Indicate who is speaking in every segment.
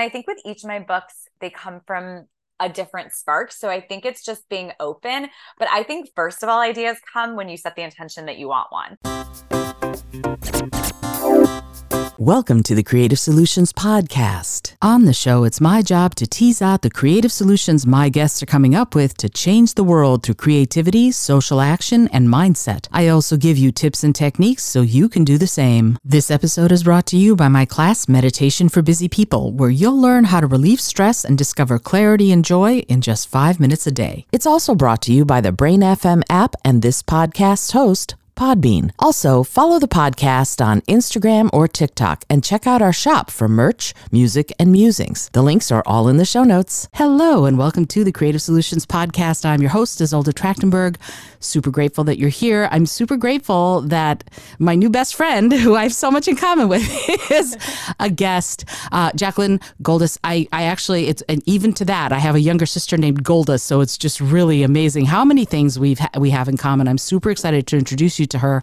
Speaker 1: And I think with each of my books, they come from a different spark. So I think it's just being open. But I think, first of all, ideas come when you set the intention that you want one.
Speaker 2: Welcome to the Creative Solutions Podcast. On the show, it's my job to tease out the creative solutions my guests are coming up with to change the world through creativity, social action, and mindset. I also give you tips and techniques so you can do the same. This episode is brought to you by my class, Meditation for Busy People, where you'll learn how to relieve stress and discover clarity and joy in just five minutes a day. It's also brought to you by the Brain FM app and this podcast's host, Podbean. Also, follow the podcast on Instagram or TikTok and check out our shop for merch, music, and musings. The links are all in the show notes. Hello, and welcome to the Creative Solutions Podcast. I'm your host, Izolda Trachtenberg. Super grateful that you're here. I'm super grateful that my new best friend, who I have so much in common with, is a guest, uh, Jaclyn Goldis. I, I actually, it's and even to that, I have a younger sister named Golda, so it's just really amazing how many things we've ha- we have in common. I'm super excited to introduce you to her.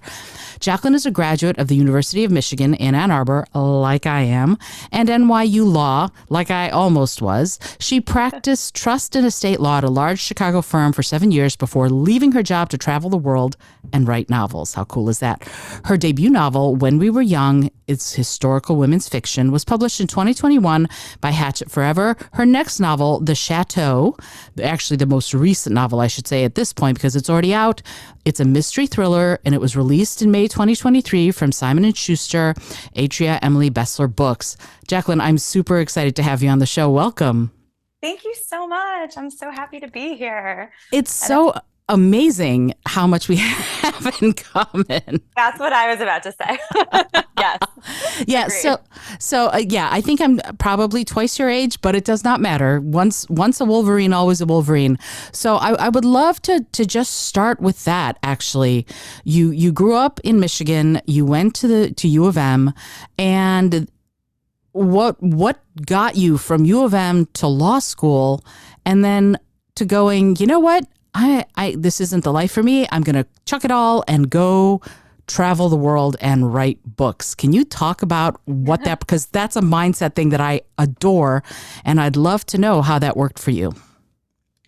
Speaker 2: Jaclyn is a graduate of the University of Michigan in Ann Arbor, like I am, and NYU Law, like I almost was. She practiced trust and estate law at a large Chicago firm for seven years before leaving her job to travel the world and write novels. How cool is that? Her debut novel, When We Were Young, it's historical women's fiction, was published in 2021 by Hachette Forever. Her next novel, The Chateau, actually the most recent novel, I should say, at this point, because it's already out. It's a mystery thriller, and it was released in May 2023 from Simon & Schuster, Atria Emily Bestler Books. Jaclyn, I'm super excited to have you on the show. Welcome.
Speaker 1: Thank you so much. I'm so happy to be here.
Speaker 2: It's so amazing how much we have in common.
Speaker 1: That's what I was about to say. yes.
Speaker 2: Yeah. Agreed. So, so uh, yeah, I think I'm probably twice your age, but it does not matter. Once, once a Wolverine, always a Wolverine. So, I, I would love to to just start with that. Actually, you you grew up in Michigan. You went to the to U of M, and what what got you from U of M to law school, and then to going, you know what? I, I this isn't the life for me. I'm going to chuck it all and go travel the world and write books. Can you talk about what that because that's a mindset thing that I adore and I'd love to know how that worked for you.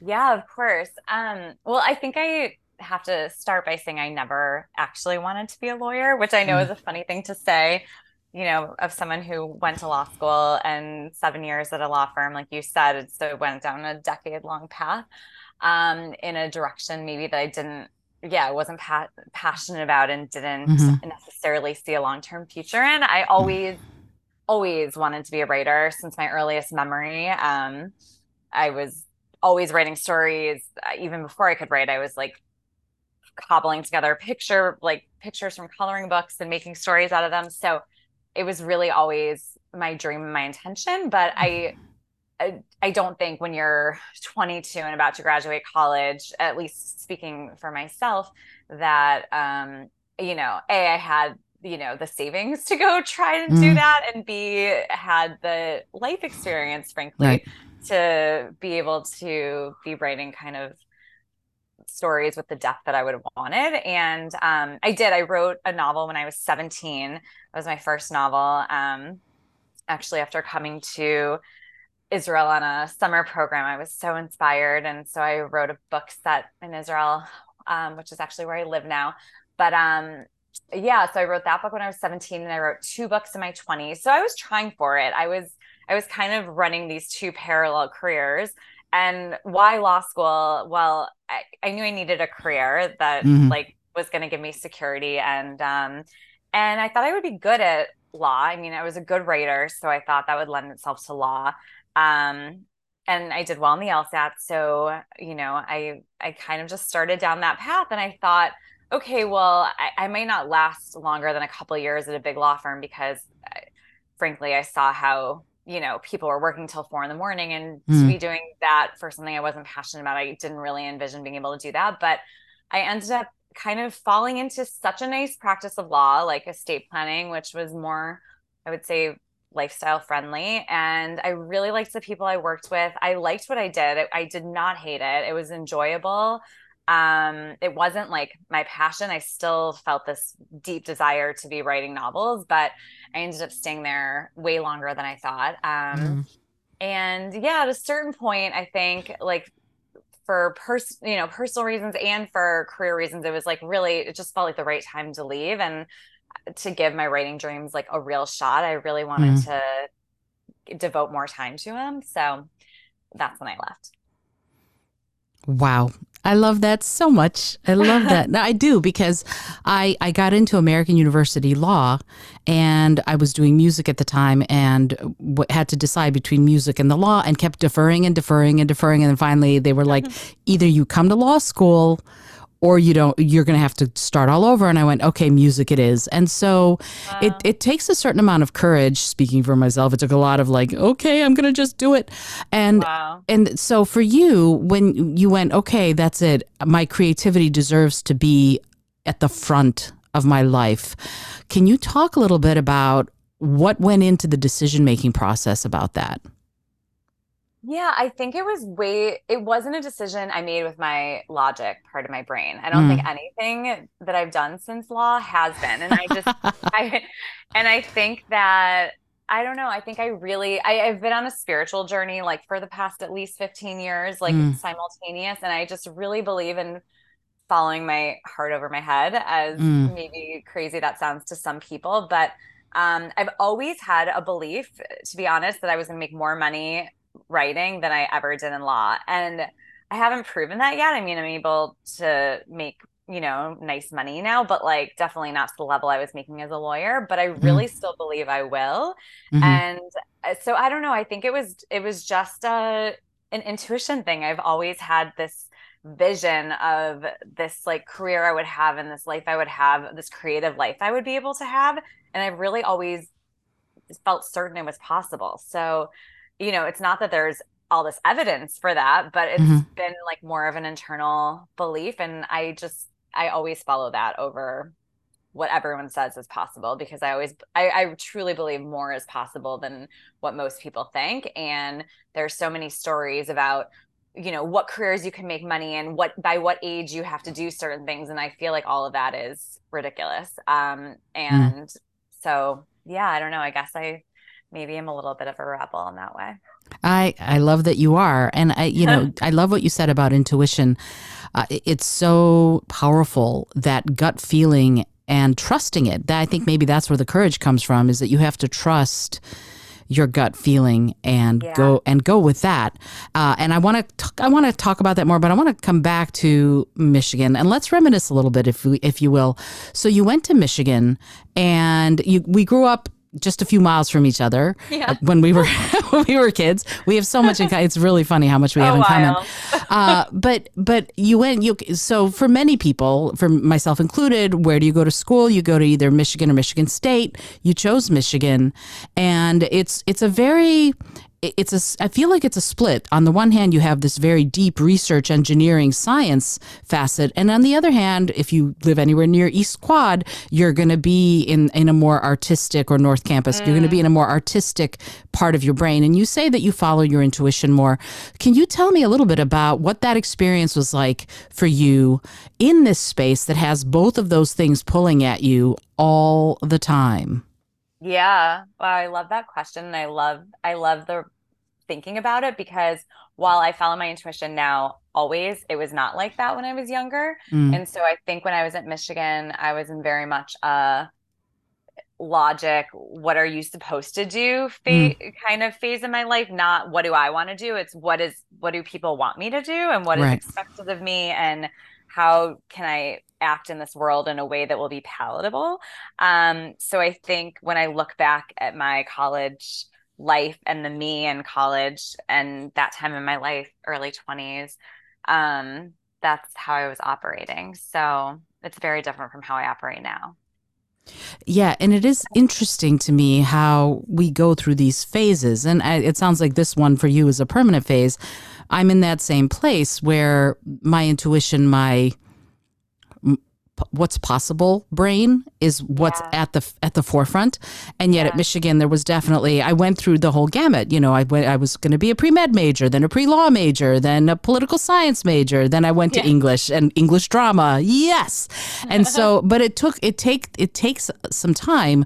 Speaker 1: Yeah, of course. Um, well, I think I have to start by saying I never actually wanted to be a lawyer, which I know mm. is a funny thing to say, you know, of someone who went to law school and 7 years at a law firm like you said, so it went down a decade long path um, in a direction maybe that I didn't, yeah, wasn't pa- passionate about and didn't mm-hmm. necessarily see a long term future in. I always, always wanted to be a writer since my earliest memory. Um, I was always writing stories. Even before I could write, I was like cobbling together picture like pictures from coloring books and making stories out of them. So it was really always my dream and my intention. But I I, don't think when you're 22 and about to graduate college, at least speaking for myself, that um, you know, a I had you know the savings to go try to mm. do that, and b had the life experience, frankly, right. to be able to be writing kind of stories with the depth that I would have wanted. And um, I did. I wrote a novel when I was 17. It was my first novel. Um, actually, after coming to Israel on a summer program. I was so inspired. And so I wrote a book set in Israel, um, which is actually where I live now. But um, yeah, so I wrote that book when I was 17 and I wrote two books in my 20s. So I was trying for it. I was I was kind of running these two parallel careers. And why law school? Well, I, I knew I needed a career that mm-hmm. like was going to give me security and um and I thought I would be good at law. I mean, I was a good writer, so I thought that would lend itself to law. Um, and I did well in the LSAT. So, you know, I I kind of just started down that path and I thought, okay, well, I, I may not last longer than a couple years at a big law firm because I, frankly, I saw how, you know, people were working till four in the morning and mm. to be doing that for something I wasn't passionate about, I didn't really envision being able to do that. But I ended up kind of falling into such a nice practice of law, like estate planning, which was more, I would say, lifestyle friendly and i really liked the people i worked with. I liked what i did. I, did not hate it. It was enjoyable. Um it wasn't like my passion. I still felt this deep desire to be writing novels but i ended up staying there way longer than i thought. Um mm. and yeah, at a certain point, I think like for pers you know personal reasons and for career reasons, it was like really it just felt like the right time to leave and to give my writing dreams like a real shot. I really wanted mm. to devote more time to them, so that's when I left.
Speaker 2: Wow. I love that so much. I love that. Now I do because I I got into American University Law and I was doing music at the time and w- had to decide between music and the law and kept deferring and deferring and deferring and then finally they were like either you come to law school or you don't you're going to have to start all over. And i went okay music it is. And so wow. it, it takes a certain amount of courage speaking for myself. It took a lot of like okay i'm going to just do it. And wow. and so for you when you went okay that's it my creativity deserves to be at the front of my life. Can you talk a little bit about what went into the decision making process about that
Speaker 1: yeah, I think it was way, it wasn't a decision I made with my logic part of my brain. I don't mm. think anything that I've done since law has been. And I just, I, and I think that, I don't know, I think I really, I, have been on a spiritual journey like for the past at least 15 years, like mm. simultaneous. And I just really believe in following my heart over my head, as mm. maybe crazy that sounds to some people. But um, I've always had a belief, to be honest, that I was going to make more money writing than I ever did in law. And I haven't proven that yet. I mean, I'm able to make, you know, nice money now, but like definitely not to the level I was making as a lawyer, but I mm-hmm. really mm-hmm. still believe I will. Mm-hmm. And uh, so I don't know, I think it was it was just a an intuition thing. I've always had this vision of this like career I would have and this life I would have, this creative life I would be able to have, and I've really always felt certain it was possible. So you know, it's not that there's all this evidence for that, but it's mm-hmm. been like more of an internal belief. And I just, I always follow that over what everyone says is possible because I always, I, I truly believe more is possible than what most people think. And there's so many stories about you know what careers you can make money in, what by what age you have to do certain things and i feel like all of that is ridiculous um mm. and mm. so yeah i don't know i guess i maybe I'm a little bit of a rebel in that way.
Speaker 2: I I love that you are, and I you know I love what you said about intuition. Uh, it's so powerful that gut feeling and trusting it. That I think maybe that's where the courage comes from. Is that you have to trust your gut feeling and yeah. go and go with that. Uh, and I want to I want to talk about that more, but I want to come back to Michigan and let's reminisce a little bit, if we, if you will. So you went to Michigan, and you we grew up just a few miles from each other yeah. Uh, when we were when we were kids. We have so much in common. It's really funny how much we have in common. Uh, but but you went you so for many people, for myself included, where do you go to school? You go to either Michigan or Michigan State. You chose Michigan, and it's it's a very it's a i feel like it's a split. On the one hand you have this very deep research engineering science facet and on the other hand if you live anywhere near east quad you're going to be in in a more artistic or north campus. Mm. you're going to be in a more artistic part of your brain and you say that you follow your intuition more. Can you tell me a little bit about what that experience was like for you in this space that has both of those things pulling at you all the time
Speaker 1: yeah. I love that question. And I love I love the thinking about it because while I follow my intuition now, always it was not like that when I was younger. Mm. And so I think when I was at Michigan, I was in very much a logic, what are you supposed to do fa- mm. kind of phase in my life, not what do I want to do? It's what is what do people want me to do and what right. is expected of me and how can I act in this world in a way that will be palatable. Um, so I think when I look back at my college life and the me in college and that time in my life, early 20s, um, that's how I was operating. So it's very different from how I operate now.
Speaker 2: Yeah, and it is interesting to me how we go through these phases. And I, it sounds like this one for you is a permanent phase. I'm in that same place where my intuition, my what's possible brain is what's
Speaker 1: Yeah.
Speaker 2: at the at the forefront. And yet at michigan there was definitely i went through the whole gamut you know i went i was going to be a pre-med major then a pre-law major then a political science major then i went to english and english drama. Yes. And so but it took it take it takes some time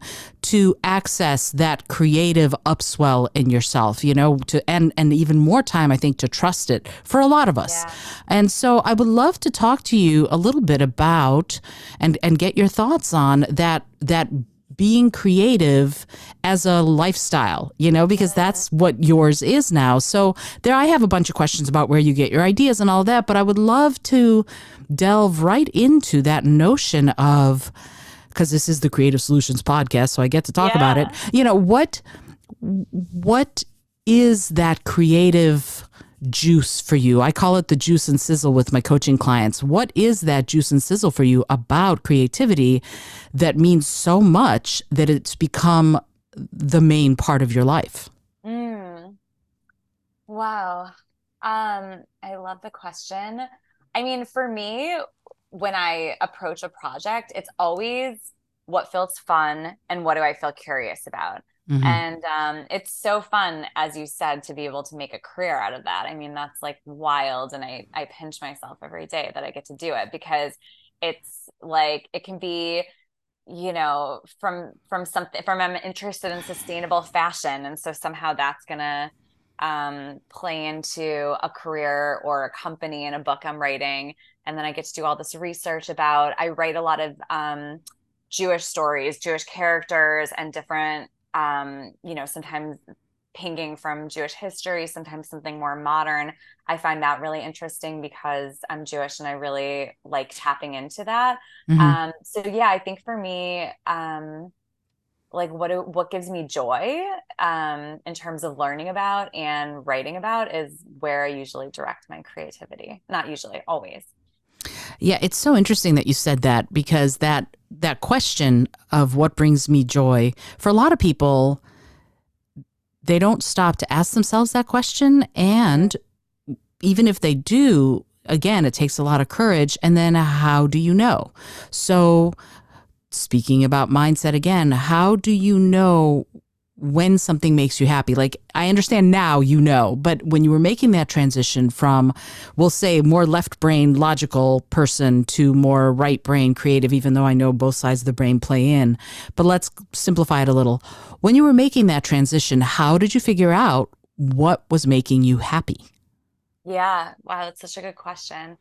Speaker 2: to access that creative upswell in yourself you know to and and even more time i think to trust it for a lot of us.
Speaker 1: Yeah.
Speaker 2: and so I would love to talk to you a little bit about and and get your thoughts on that that being creative as a lifestyle, you know, because that's what yours is now. So there I have a bunch of questions about where you get your ideas and all that, but I would love to delve right into that notion of because this is the Creative Solutions podcast, so I get to talk about it. You know, what what is that creative juice for you? I call it the juice and sizzle with my coaching clients. What is that juice and sizzle for you about creativity that means so much that it's become the main part of your life?
Speaker 1: Mm. Wow. Um, I love the question. I mean, for me, when I approach a project, it's always what feels fun and what do I feel curious about.
Speaker 2: Mhm.
Speaker 1: And um, it's so fun, as you said, to be able to make a career out of that. I mean, that's like wild. And I, I pinch myself every day that I get to do it because it's like it can be you know from from something from i'm interested in sustainable fashion and so somehow that's gonna um, play into a career or a company and a book i'm writing and then i get to do all this research about i write a lot of um, jewish stories jewish characters and different um, you know sometimes pinging from jewish history sometimes something more modern i find that really interesting because i'm jewish and i really like tapping into that
Speaker 2: Mhm.
Speaker 1: um, so yeah, I think for me, um, like what do, what gives me joy um, in terms of learning about and writing about is where I usually direct my creativity. Not usually, always.
Speaker 2: Yeah, it's so interesting that you said that because that that question of what brings me joy for a lot of people they don't stop to ask themselves that question. And even if they do again it takes a lot of courage. And then how do you know? So speaking about mindset again how do you know when something makes you happy like i understand now you know but when you were making that transition from we'll say more left brain logical person to more right brain creative even though i know both sides of the brain play in but let's simplify it a little when you were making that transition how did you figure out what was making you happy
Speaker 1: Yeah. Wow, that's such a good question.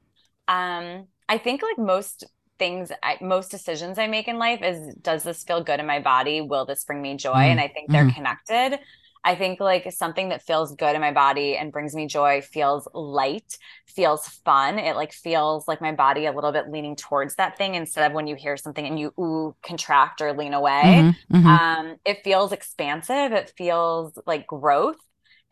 Speaker 1: Um, I think like most things, I, most decisions I make in life is, does this feel good in my body? Will this bring me joy?
Speaker 2: Mm,
Speaker 1: And I think they're
Speaker 2: mhm.
Speaker 1: connected. I think like something that feels good in my body and brings me joy feels light, feels fun. It like feels like my body a little bit leaning towards that thing instead of when you hear something and you ooh contract or lean away.
Speaker 2: Mhm, mhm.
Speaker 1: Um, it feels expansive. It feels like growth.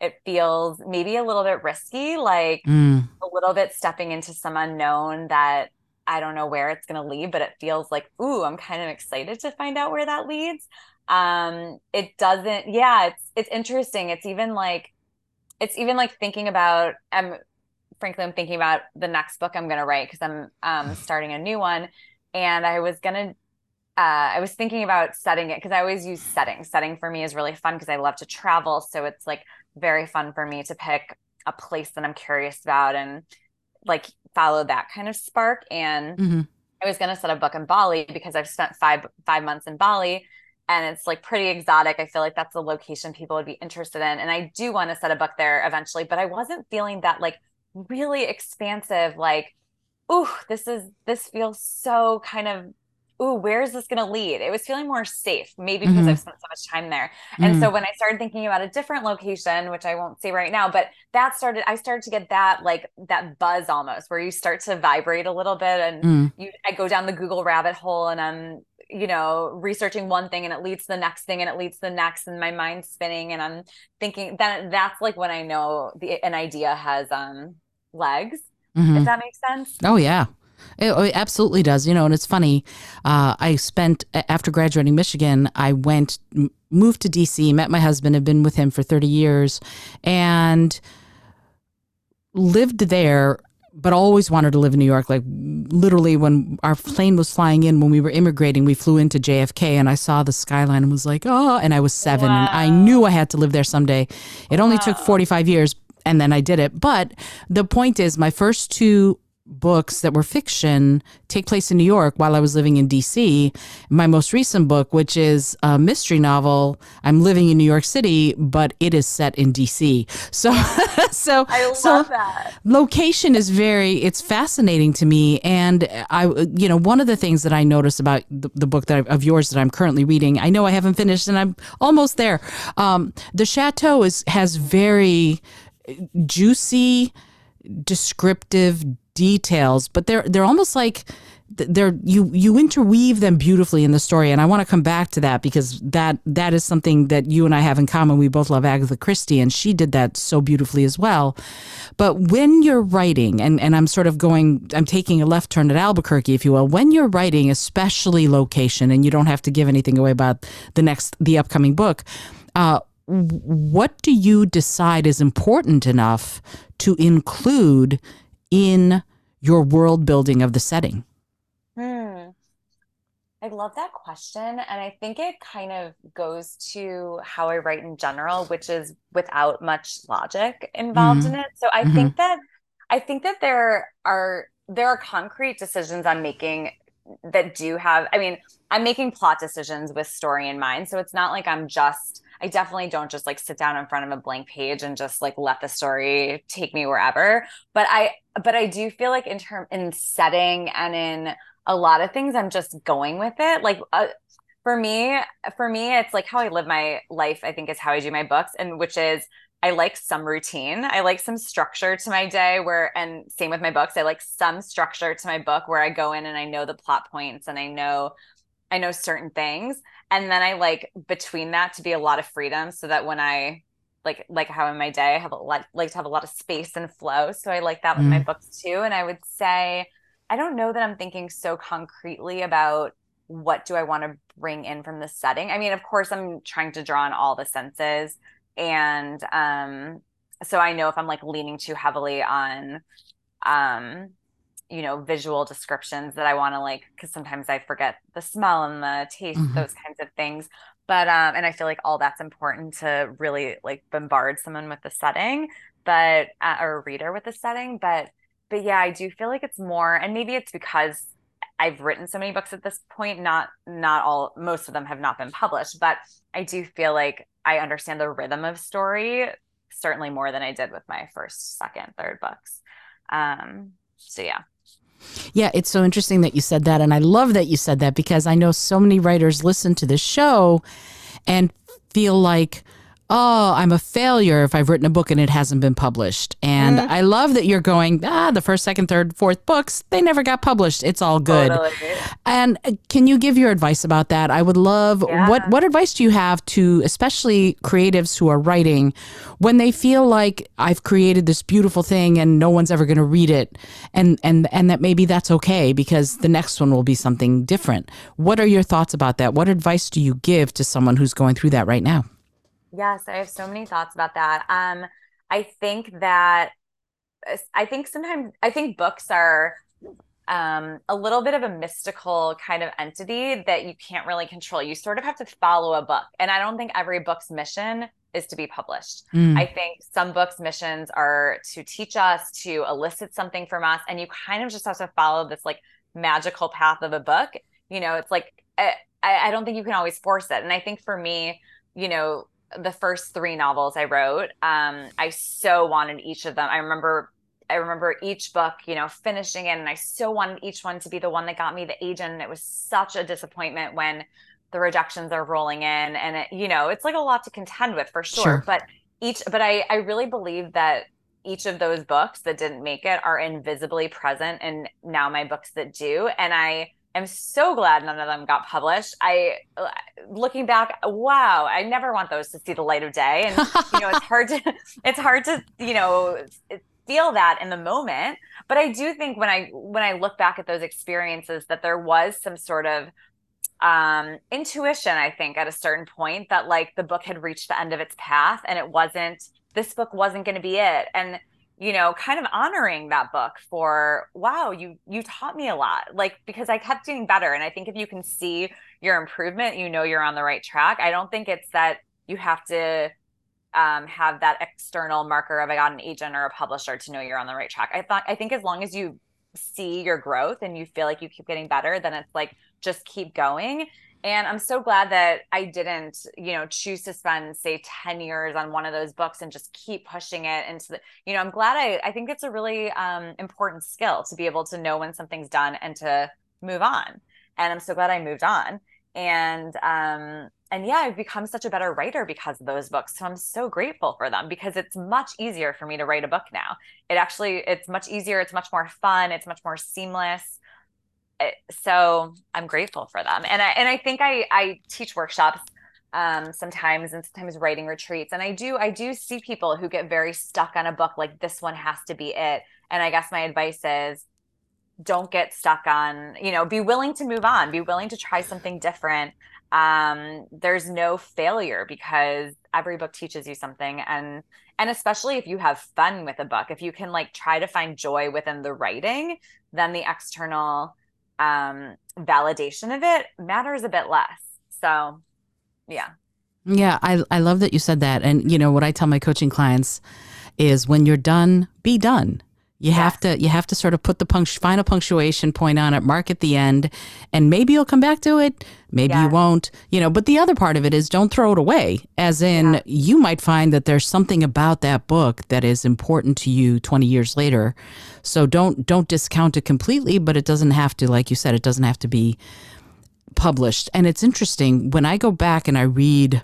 Speaker 1: It feels maybe a little bit risky, like
Speaker 2: Mm,
Speaker 1: a little bit stepping into some unknown that I don't know where it's going to lead, but it feels like, ooh, I'm kind of excited to find out where that leads. Um, it doesn't, yeah, it's it's interesting. It's even like it's even like thinking about I'm frankly I'm thinking about the next book I'm gonna write because I'm um starting a new one and I was gonna uh, I was thinking about setting it because I always use setting. Setting for me is really fun because I love to travel. So it's like very fun for me to pick a place that I'm curious about and like follow that kind of spark. And
Speaker 2: mhm.
Speaker 1: I was going to set a book in Bali because I've spent five five months in Bali and it's like pretty exotic. I feel like that's the location people would be interested in. And I do want to set a book there eventually, but I wasn't feeling that like really expansive, like, ooh, this is this feels so kind of ooh, where is this going to lead? It was feeling more safe, maybe because
Speaker 2: Mhm.
Speaker 1: I've spent so much time there. And
Speaker 2: Mm.
Speaker 1: so when I started thinking about a different location, which I won't say right now, but that started, I started to get that like that buzz almost where you start to vibrate a little bit and
Speaker 2: Mm.
Speaker 1: you, I go down the Google rabbit hole and I'm, you know, researching one thing and it leads to the next thing and it leads to the next and my mind's spinning and I'm thinking that that's like when I know the, an idea has um legs,
Speaker 2: Mhm.
Speaker 1: if that makes sense.
Speaker 2: Oh yeah. It, it absolutely does. You know, and it's funny. Uh, I spent after graduating Michigan, I went moved to DC, met my husband, have been with him for 30 years and lived there but always wanted to live in New York. Like literally, when our plane was flying in, when we were immigrating, we flew into JFK, and I saw the skyline and was like, oh, and I was seven, wow. and I knew I had to live there someday. It wow. only took forty five years, and then I did it. But the point is, my first two books that were fiction take place in New York while I was living in DC. My most recent book, which is a mystery novel, I'm living in New York City, but it is set in DC. So, so
Speaker 1: I love
Speaker 2: so
Speaker 1: that.
Speaker 2: Location is very it's fascinating to me, and I you know one of the things that I noticed about the, the book that I, of yours that I'm currently reading. I know I haven't finished, and I'm almost there. Um, the chateau is has very juicy descriptive details, but they're they're almost like they're you you interweave them beautifully in the story and I want to come back to that because that that is something that you and I have in common. We both love Agatha Christie and she did that so beautifully as well. But when you're writing and and I'm sort of going I'm taking a left turn at Albuquerque if you will when you're writing especially location and you don't have to give anything away about the next the upcoming book uh, what do you decide is important enough to include in your world building of the setting?
Speaker 1: Hmm. I love that question. And I think it kind of goes to how I write in general, which is without much logic involved mm-hmm. in it. So I mm-hmm. think that I think that there are there are concrete decisions I'm making that do have I mean, I'm making plot decisions with story in mind. So it's not like I'm just I definitely don't just like sit down in front of a blank page and just like let the story take me wherever. But I but I do feel like in term in setting and in a lot of things I'm just going with it. Like uh, for me, for me it's like how I live my life I think is how I do my books and which is I like some routine. I like some structure to my day where, and same with my books, I like some structure to my book where I go in and I know the plot points and I know I know certain things. And then I like between that to be a lot of freedom so that when I like like how in my day I have a lot like to have a lot of space and flow. So I like that with my mm. books too. And I would say I don't know that I'm thinking so concretely about what do I want to bring in from the setting. I mean, of course I'm trying to draw on all the senses. And um so I know if I'm like leaning too heavily on um you know visual descriptions that i want to like because sometimes i forget the smell and the taste mm-hmm. those kinds of things. But um and i feel like all that's important to really like bombard someone with the setting but uh, or a reader with the setting but but yeah i do feel like it's more and maybe it's because i've written so many books at this point not not all most of them have not been published but i do feel like i understand the rhythm of story certainly more than i did with my first second third books. Um so yeah
Speaker 2: yeah, it's so interesting that you said that. And I love that you said that because I know so many writers listen to this show and feel like, oh, I'm a failure if I've written a book and it hasn't been published. And mm-hmm. I love that you're going, ah, the first, second, third, fourth books, they never got published. It's all good. Totally. And uh, can you give your advice about that? I would love yeah. what what advice do you have to especially creatives who are writing when they feel like I've created this beautiful thing and no one's ever going to read it and and and that maybe that's okay because the next one will be something different. What are your thoughts about that? What advice do you give to someone who's going through that right now?
Speaker 1: Yes, I have so many thoughts about that. Um, I think that I think sometimes I think books are um, a little bit of a mystical kind of entity that you can't really control. You sort of have to follow a book. And I don't think every book's mission is to be published. Mm. I think some books' missions are to teach us, to elicit something from us. And you kind of just have to follow this like magical path of a book. You know, it's like, eh, I, I don't think you can always force it. And I think for me, you know, the first three novels I wrote, um, I so wanted each of them. I remember I remember each book, you know, finishing it, and I so wanted each one to be the one that got me the agent. And it was such a disappointment when the rejections are rolling in, and it, you know, it's like a lot to contend with for sure. sure. But each, but I, I really believe that each of those books that didn't make it are invisibly present in now my books that do, and I am so glad none of them got published. I, looking back, wow, I never want those to see the light of day. And you know, it's hard to, it's hard to, you know, feel that in the moment. But I do think when I when I look back at those experiences, that there was some sort of um intuition i think at a certain point that like the book had reached the end of its path and it wasn't this book wasn't going to be it and you know kind of honoring that book for wow you you taught me a lot like because i kept doing better and i think if you can see your improvement you know you're on the right track. I don't think it's that you have to um, have that external marker of i got an agent or a publisher to know you're on the right track. I thought i think as long as you see your growth and you feel like you keep getting better then it's like just keep going and I'm so glad that I didn't, you know, choose to spend, say, 10 years on one of those books and just keep pushing it into the, you know, I'm glad I, I think it's a really um, important skill to be able to know when something's done and to move on. And I'm so glad I moved on. And, um, and yeah, I've become such a better writer because of those books. So I'm so grateful for them because it's much easier for me to write a book now. It actually, it's much easier. It's much more fun. It's much more seamless so I'm grateful for them. And I and I think I I teach workshops um, sometimes and sometimes writing retreats. And I do I do see people who get very stuck on a book like this one has to be it. And I guess my advice is don't get stuck on, you know, be willing to move on, be willing to try something different. Um, there's no failure because every book teaches you something and and especially if you have fun with a book, if you can like try to find joy within the writing, then the external um, validation of it matters a bit less. So, yeah.
Speaker 2: Yeah, I, I love that you said that. And, you know, what I tell my coaching clients is when you're done, be done. You have to you have to sort of put the punct- final punctuation point on it, mark at the end, and maybe you'll come back to it, maybe you won't. You know, but the other part of it is don't throw it away. As in, yeah. you might find that there's something about that book that is important to you 20 years later. So don't don't discount it completely, but it doesn't have to, like you said, it doesn't have to be published. And it's interesting when I go back and I read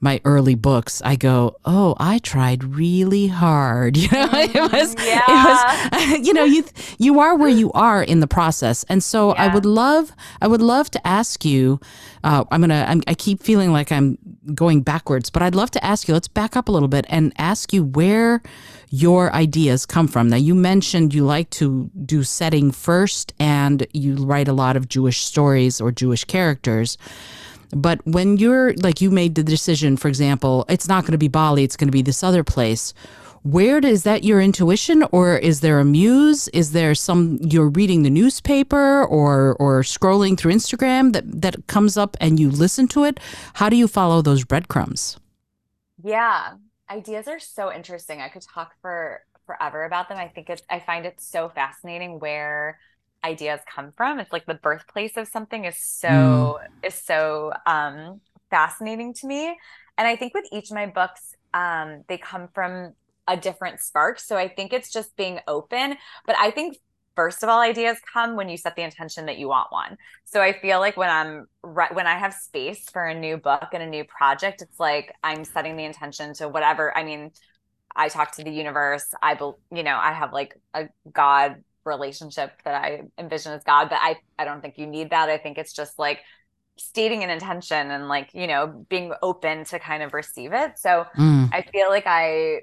Speaker 2: my early books, I go, oh, I tried really hard. You know, it mm, was, yeah. it was, you know, you you are where you are in the process, and so yeah. I would love, I would love to ask you. Uh, I'm gonna, I'm, I keep feeling like I'm going backwards, but I'd love to ask you. Let's back up a little bit and ask you where your ideas come from. Now, you mentioned you like to do setting first, and you write a lot of Jewish stories or Jewish characters. But when you're like you made the decision, for example, it's not going to be Bali, it's going to be this other place. Where does that your intuition or is there a muse? Is there some you're reading the newspaper or or scrolling through Instagram that that comes up and you listen to it? How do you follow those breadcrumbs?
Speaker 1: Yeah. Ideas are so interesting. I could talk for forever about them. I think it's I find it so fascinating where ideas come from it's like the birthplace of something is so mm. is so um fascinating to me. And i think with each of my books um they come from a different spark. So i think it's just being open. But i think first of all ideas come when you set the intention that you want one. So i feel like when i'm when i have space for a new book and a new project it's like i'm setting the intention to whatever i mean i talk to the universe. I you know i have like a god relationship that I envision as God, but I I don't think you need that. I think it's just like stating an intention and like, you know, being open to kind of receive it. So mm. I feel like I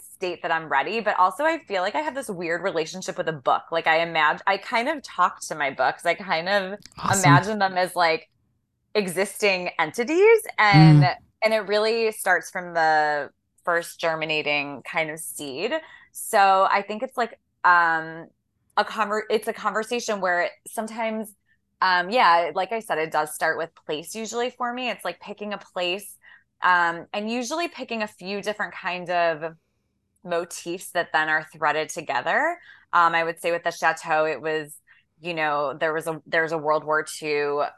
Speaker 1: state that I'm ready, but also I feel like I have this weird relationship with a book. Like I imagine I kind of talk to my books. I kind of awesome. imagine them as like existing entities and mm. and it really starts from the first germinating kind of seed. So I think it's like um a conver it's a conversation where sometimes um yeah like i said it does start with place usually for me. It's like picking a place um and usually picking a few different kinds of motifs that then are threaded together. Um i would say with the chateau it was you know there was a there's a world war ii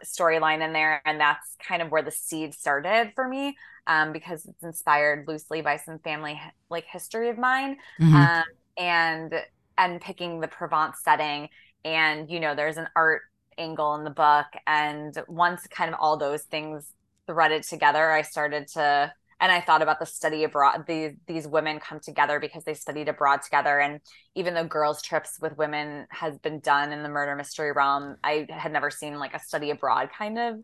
Speaker 1: storyline in there and that's kind of where the seed started for me um because it's inspired loosely by some family like history of mine. Mm-hmm. um and and picking the Provence setting. And, you know, there's an art angle in the book. And once kind of all those things threaded together, I started to and I thought about the study abroad. These these women come together because they studied abroad together, and even though girls' trips with women has been done in the murder mystery realm, I had never seen like a study abroad kind of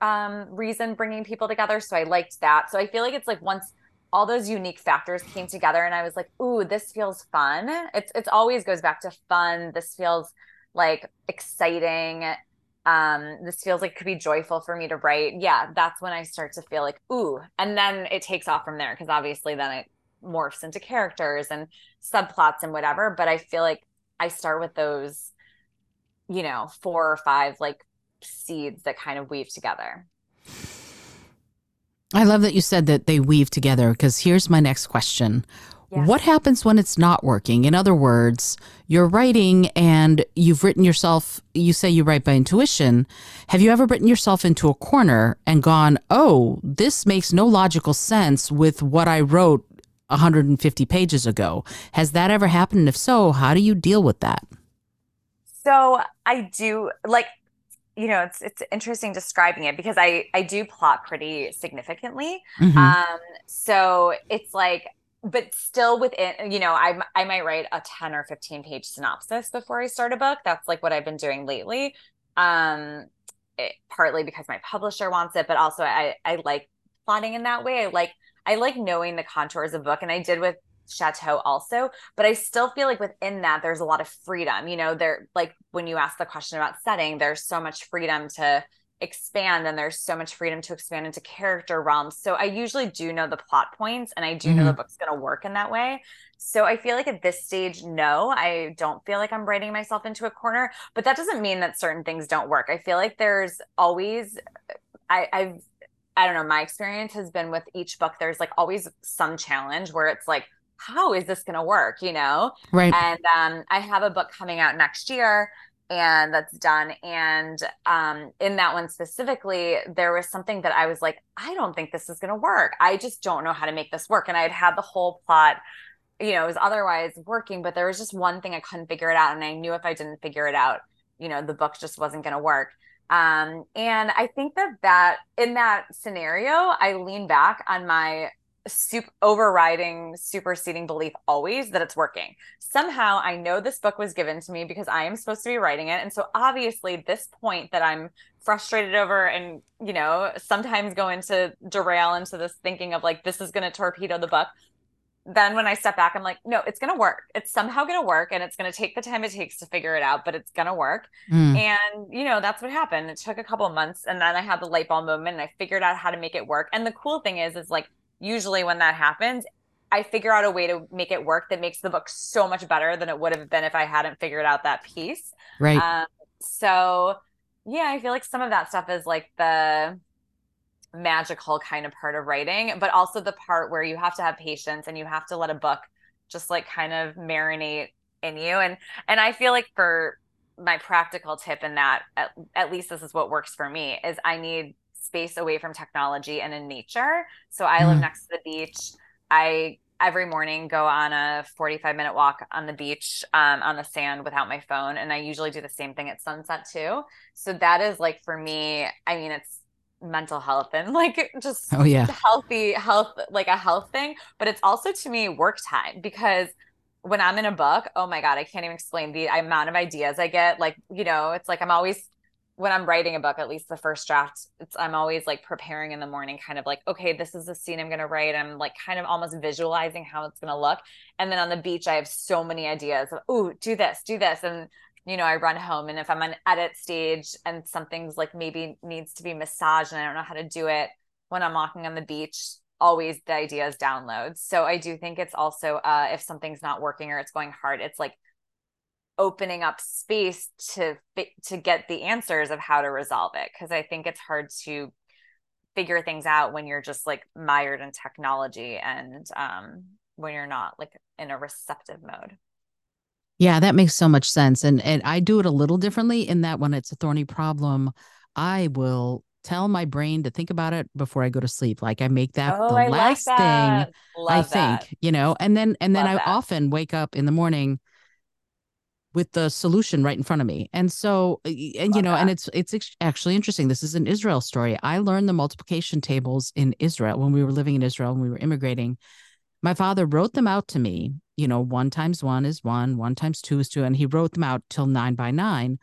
Speaker 1: um, reason bringing people together. So I liked that. So I feel like it's like once all those unique factors came together and I was like, ooh, this feels fun. It's it's always goes back to fun. This feels like exciting. Um, this feels like it could be joyful for me to write. Yeah, that's when I start to feel like, ooh, and then it takes off from there because obviously then it morphs into characters and subplots and whatever. But I feel like I start with those, you know, four or five like seeds that kind of weave together.
Speaker 2: I love that you said that they weave together because here's my next question. What happens when it's not working? In other words, you're writing and you've written yourself, you say you write by intuition. Have you ever written yourself into a corner and gone, oh, this makes no logical sense with what I wrote 150 pages ago? Has that ever happened? And if so, how do you deal with that?
Speaker 1: So I do like you know it's it's interesting describing it because i i do plot pretty significantly. Mm-hmm. um so it's like but still within you know i i might write a 10 or 15 page synopsis before i start a book. That's like what i've been doing lately. Um it, partly because my publisher wants it but also i i like plotting in that way. I like i like knowing the contours of book and i did with chateau also but i still feel like within that there's a lot of freedom you know there like when you ask the question about setting there's so much freedom to expand and there's so much freedom to expand into character realms so i usually do know the plot points and i do mm-hmm. know the mm-hmm. book's going to work in that way so i feel like at this stage no i don't feel like i'm writing myself into a corner but that doesn't mean that certain things don't work i feel like there's always I, i've I don't know, my experience has been with each book, there's like always some challenge where it's like, how is this going to work? You know?
Speaker 2: Right.
Speaker 1: And um, I have a book coming out next year and that's done. And um, in that one specifically, there was something that I was like, I don't think this is going to work. I just don't know how to make this work. And I had had the whole plot, you know, it was otherwise working, but there was just one thing I couldn't figure it out. And I knew if I didn't figure it out, you know, the book just wasn't going to work. Um, and I think that that in that scenario, I lean back on my super overriding superseding belief always that it's working. Somehow i know this book was given to me because i am supposed to be writing it and so obviously this point that i'm frustrated over and you know sometimes go into derail into this thinking of like this is going to torpedo the book then when i step back i'm like no it's going to work. It's somehow going to work and it's going to take the time it takes to figure it out but it's going to work. Mm. and you know that's what happened. It took a couple months and then i had the light bulb moment and i figured out how to make it work. And the cool thing is is like usually when that happens, I figure out a way to make it work that makes the book so much better than it would have been if I hadn't figured out that piece.
Speaker 2: Right. Um,
Speaker 1: so, yeah, I feel like some of that stuff is like the magical kind of part of writing, but also the part where you have to have patience and you have to let a book just like kind of marinate in you. And and I feel like for my practical tip in that, at, at least this is what works for me, is I need space away from technology and in nature. So I mm. live next to the beach. I every morning go on a 45 minute walk on the beach um, on the sand without my phone and i usually do the same thing at sunset too so that is like for me i mean it's mental health and like just
Speaker 2: oh yeah
Speaker 1: healthy health like a health thing but it's also to me work time because when i'm in a book oh my god i can't even explain the amount of ideas i get like you know it's like i'm always when I'm writing a book, at least the first draft, I'm always like preparing in the morning, kind of like, okay, this is the scene I'm gonna write. I'm like kind of almost visualizing how it's gonna look. And then on the beach, I have so many ideas of, oh, do this, do this. And you know, I run home and if I'm on edit stage and something's like maybe needs to be massaged and I don't know how to do it when I'm walking on the beach, always the ideas download. So I do think it's also uh if something's not working or it's going hard, it's like opening up space to to get the answers of how to resolve it because i think it's hard to figure things out when you're just like mired in technology and um when you're not like in a receptive mode
Speaker 2: yeah that makes so much sense and and i do it a little differently in that when it's a thorny problem i will tell my brain to think about it before I go to sleep. Like I make that oh, the I last like that. thing Love I think, you know, and then and then Love I that. often wake up in the morning with the solution right in front of me. And so, uh, and Love you know, that. and it's it's actually interesting. This is an Israel story. I learned the multiplication tables in Israel when we were living in Israel when we were immigrating. My father wrote them out to me. You know, one times one is one, one times two is two, and he wrote them out till nine by nine.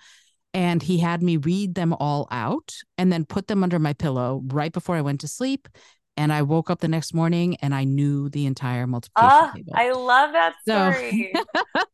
Speaker 2: And he had me read them all out and then put them under my pillow right before I went to sleep. And I woke up the next morning and I knew the entire multiplication oh, table.
Speaker 1: I love that story.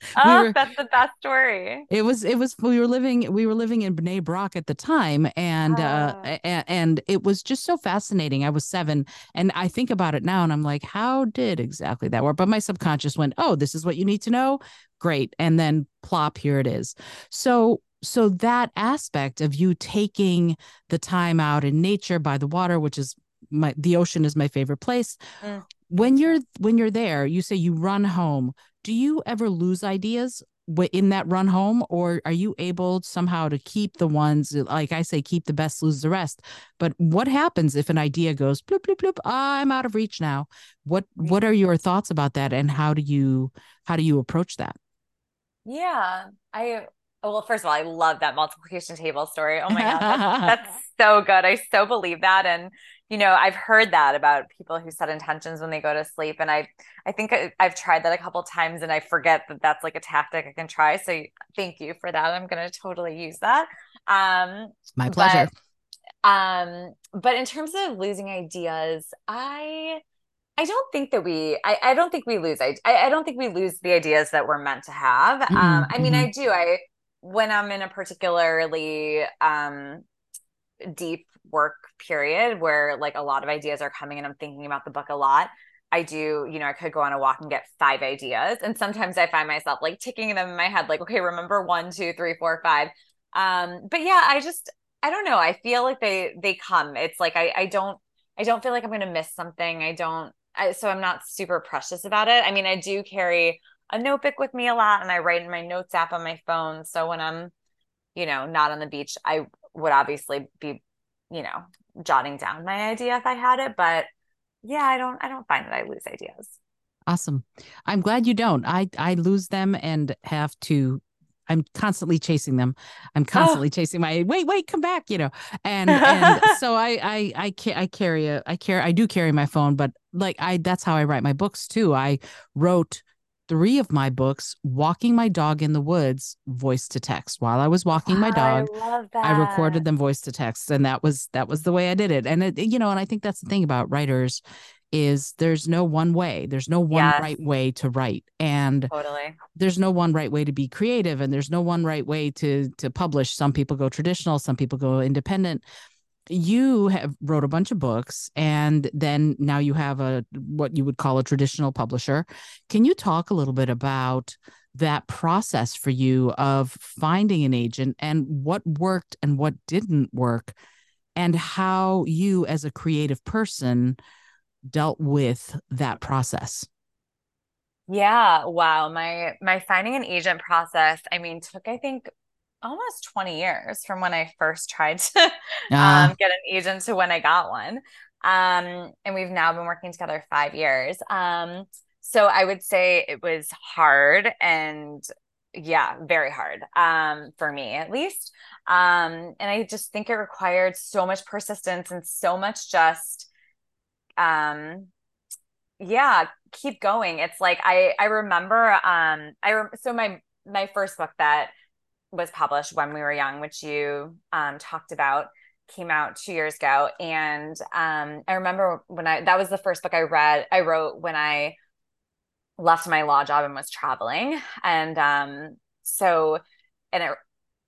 Speaker 1: So, oh, were, that's the best story.
Speaker 2: It was it was we were living we were living in Bnei Brak at the time and uh ah. and it was just so fascinating. I was 7 and I think about it now and I'm like how did exactly that work? But my subconscious went, "Oh, this is what you need to know." Great. And then plop here it is. So so that aspect of you taking the time out in nature by the water which is my the ocean is my favorite place. Mm. when you're when you're there you say you run home. Do you ever lose ideas in that run home or are you able somehow to keep the ones like i say keep the best lose the rest? But what happens if an idea goes bloop bloop bloop i'm out of reach now. What what are your thoughts about that and how do you how do you approach that?
Speaker 1: Yeah i well first of all i love that multiplication table story. Oh my god that's, that's so good. I so believe that and you know i've heard that about people who set intentions when they go to sleep and i i think I, have tried that a couple times and i forget that that's like a tactic i can try so thank you for that i'm going to totally use that um
Speaker 2: my pleasure
Speaker 1: but, um but in terms of losing ideas i I don't think that we I, I don't think we lose I, I don't think we lose the ideas that we're meant to have. Mm-hmm, um I mean. I do. I when I'm in a particularly um deep work period where like a lot of ideas are coming and I'm thinking about the book a lot. I do, you know, I could go on a walk and get five ideas. And sometimes I find myself like ticking them in my head, like, okay, remember one, two, three, four, five. Um, but yeah, I just I don't know. I feel like they they come. It's like I I don't I don't feel like I'm gonna miss something. I don't I, so I'm not super precious about it. I mean, I do carry a notebook with me a lot and I write in my notes app on my phone. So when I'm, you know, not on the beach, I would obviously be you know, jotting down my idea if I had it. But yeah, I don't I don't find that I lose ideas.
Speaker 2: Awesome. I'm glad you don't. I I lose them and have to I'm constantly chasing them. I'm oh. constantly oh. chasing my wait, wait, come back, you know. And and so I I I ca- I carry a I carry I do carry my phone, but like I that's how I write my books too. I wrote three of my books walking my dog in the woods voice to text. While i was walking my dog
Speaker 1: I,
Speaker 2: I, recorded them voice to text and that was that was the way i did it. And it, you know and i think that's the thing about writers is there's no one way. There's no one yes. right way to write. And
Speaker 1: totally.
Speaker 2: there's no one right way to be creative and there's no one right way to to publish. Some people go traditional some people go independent you have wrote a bunch of books and then now you have a what you would call a traditional publisher. Can you talk a little bit about that process for you of finding an agent and what worked and what didn't work? And how you as a creative person dealt with that process?
Speaker 1: Yeah wow. My my finding an agent process i mean took i think almost 20 years from when I first tried to uh. um, get an agent to when I got one. Um, and we've now been working together five years. Um, so I would say it was hard and yeah, very hard um, for me at least. Um, and I just think it required so much persistence and so much just, um, yeah, keep going. It's like I I remember um I re- so my my first book that was published when we were young, which you um, talked about, came out two years ago. And um, I remember when I that was the first book I read, I wrote when I left my law job and was traveling. And um, so, and it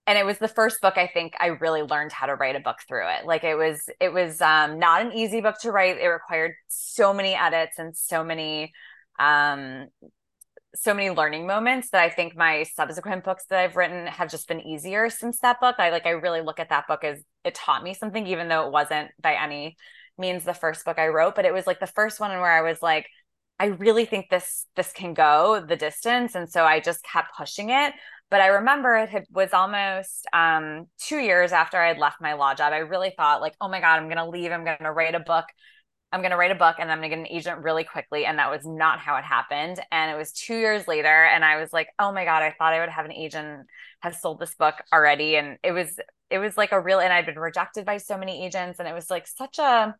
Speaker 1: and it was the first book I think I really learned how to write a book through it. Like it was, it was um, not an easy book to write. It required so many edits and so many um, so many learning moments that I think my subsequent books that I've written have just been easier since that book. I like I really look at that book as it taught me something, even though it wasn't by any means the first book I wrote, but it was like the first one where I was like, I really think this this can go the distance. And so I just kept pushing it. But I remember it had, was almost um, two years after I had left my law job. I really thought like, oh my God, I'm gonna leave, I'm gonna write a book I'm going to write a book and I'm going to get an agent really quickly. And that was not how it happened. And it was two years later. And I was like, oh my God, I thought I would have an agent has sold this book already. And it was, it was like a real, and I'd been rejected by so many agents. And it was like such a,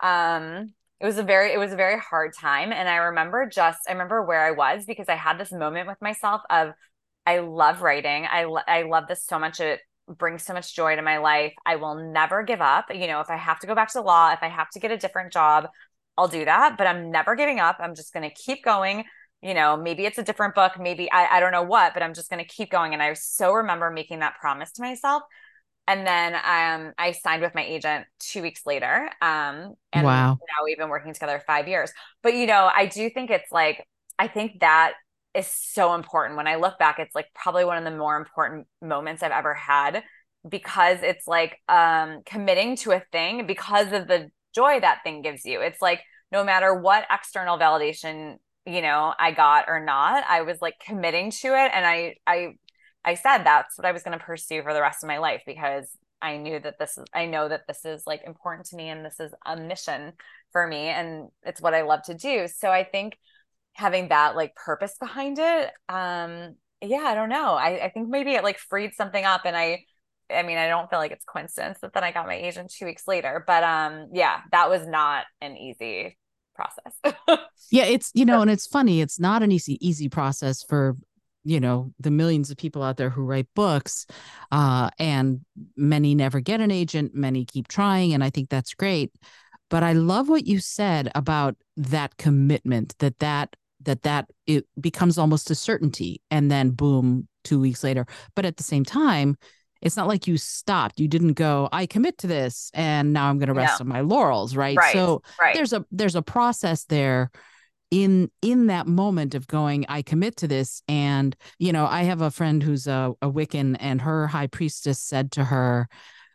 Speaker 1: um, it was a very, it was a very hard time. And I remember just, I remember where I was because I had this moment with myself of, I love writing. I, I love this so much. It brings so much joy to my life. I will never give up. You know, if I have to go back to law, if I have to get a different job, I'll do that, but I'm never giving up. I'm just going to keep going. You know, maybe it's a different book, maybe I, I don't know what, but I'm just going to keep going. And I so remember making that promise to myself. And then um, I signed with my agent two weeks later. Um, and wow. now we've been working together five years. But, you know, I do think it's like, I think that is so important. When I look back, it's like probably one of the more important moments I've ever had because it's like um, committing to a thing because of the joy that thing gives you. It's like no matter what external validation, you know, I got or not, I was like committing to it and I I I said that's what I was going to pursue for the rest of my life because I knew that this is I know that this is like important to me and this is a mission for me and it's what I love to do. So I think having that like purpose behind it um yeah i don't know. I, I think maybe it like freed something up and i i mean i don't feel like it's coincidence that then i got my agent two weeks later but um yeah that was not an easy process.
Speaker 2: Yeah it's you know and it's funny it's not an easy easy process for you know the millions of people out there who write books uh and many never get an agent many keep trying and i think that's great. But i love what you said about that commitment that that that that it becomes almost a certainty and then boom 2 weeks later but at the same time it's not like you stopped you didn't go i commit to this and now i'm going to rest on my laurels right?
Speaker 1: right
Speaker 2: so
Speaker 1: right.
Speaker 2: there's a there's a process there in in that moment of going i commit to this and you know i have a friend who's a, a wiccan and her high priestess said to her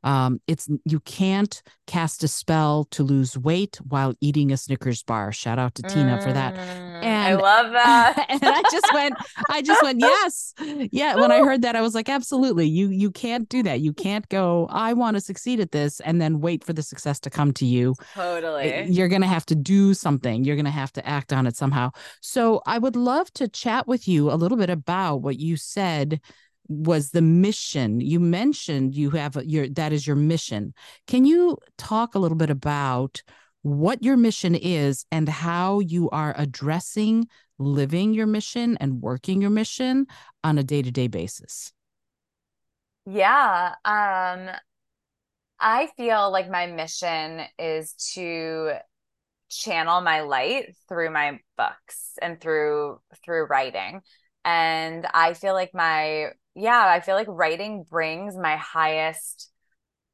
Speaker 2: um, it's you can't cast a spell to lose weight while eating a Snickers bar. Shout out to mm, Tina for that.
Speaker 1: And I love that.
Speaker 2: and I just went, I just went, yes, yeah. When I heard that, I was like, absolutely. You you can't do that. You can't go. I want to succeed at this, and then wait for the success to come to you.
Speaker 1: Totally.
Speaker 2: You're gonna have to do something. You're gonna have to act on it somehow. So I would love to chat with you a little bit about what you said was the mission. You mentioned you have your that is your mission. Can you talk a little bit about what your mission is and how you are addressing living your mission and working your mission on a day-to-day basis?
Speaker 1: Yeah um i feel like my mission is to channel my light through my books and through through writing and i feel like my yeah, I feel like writing brings my highest,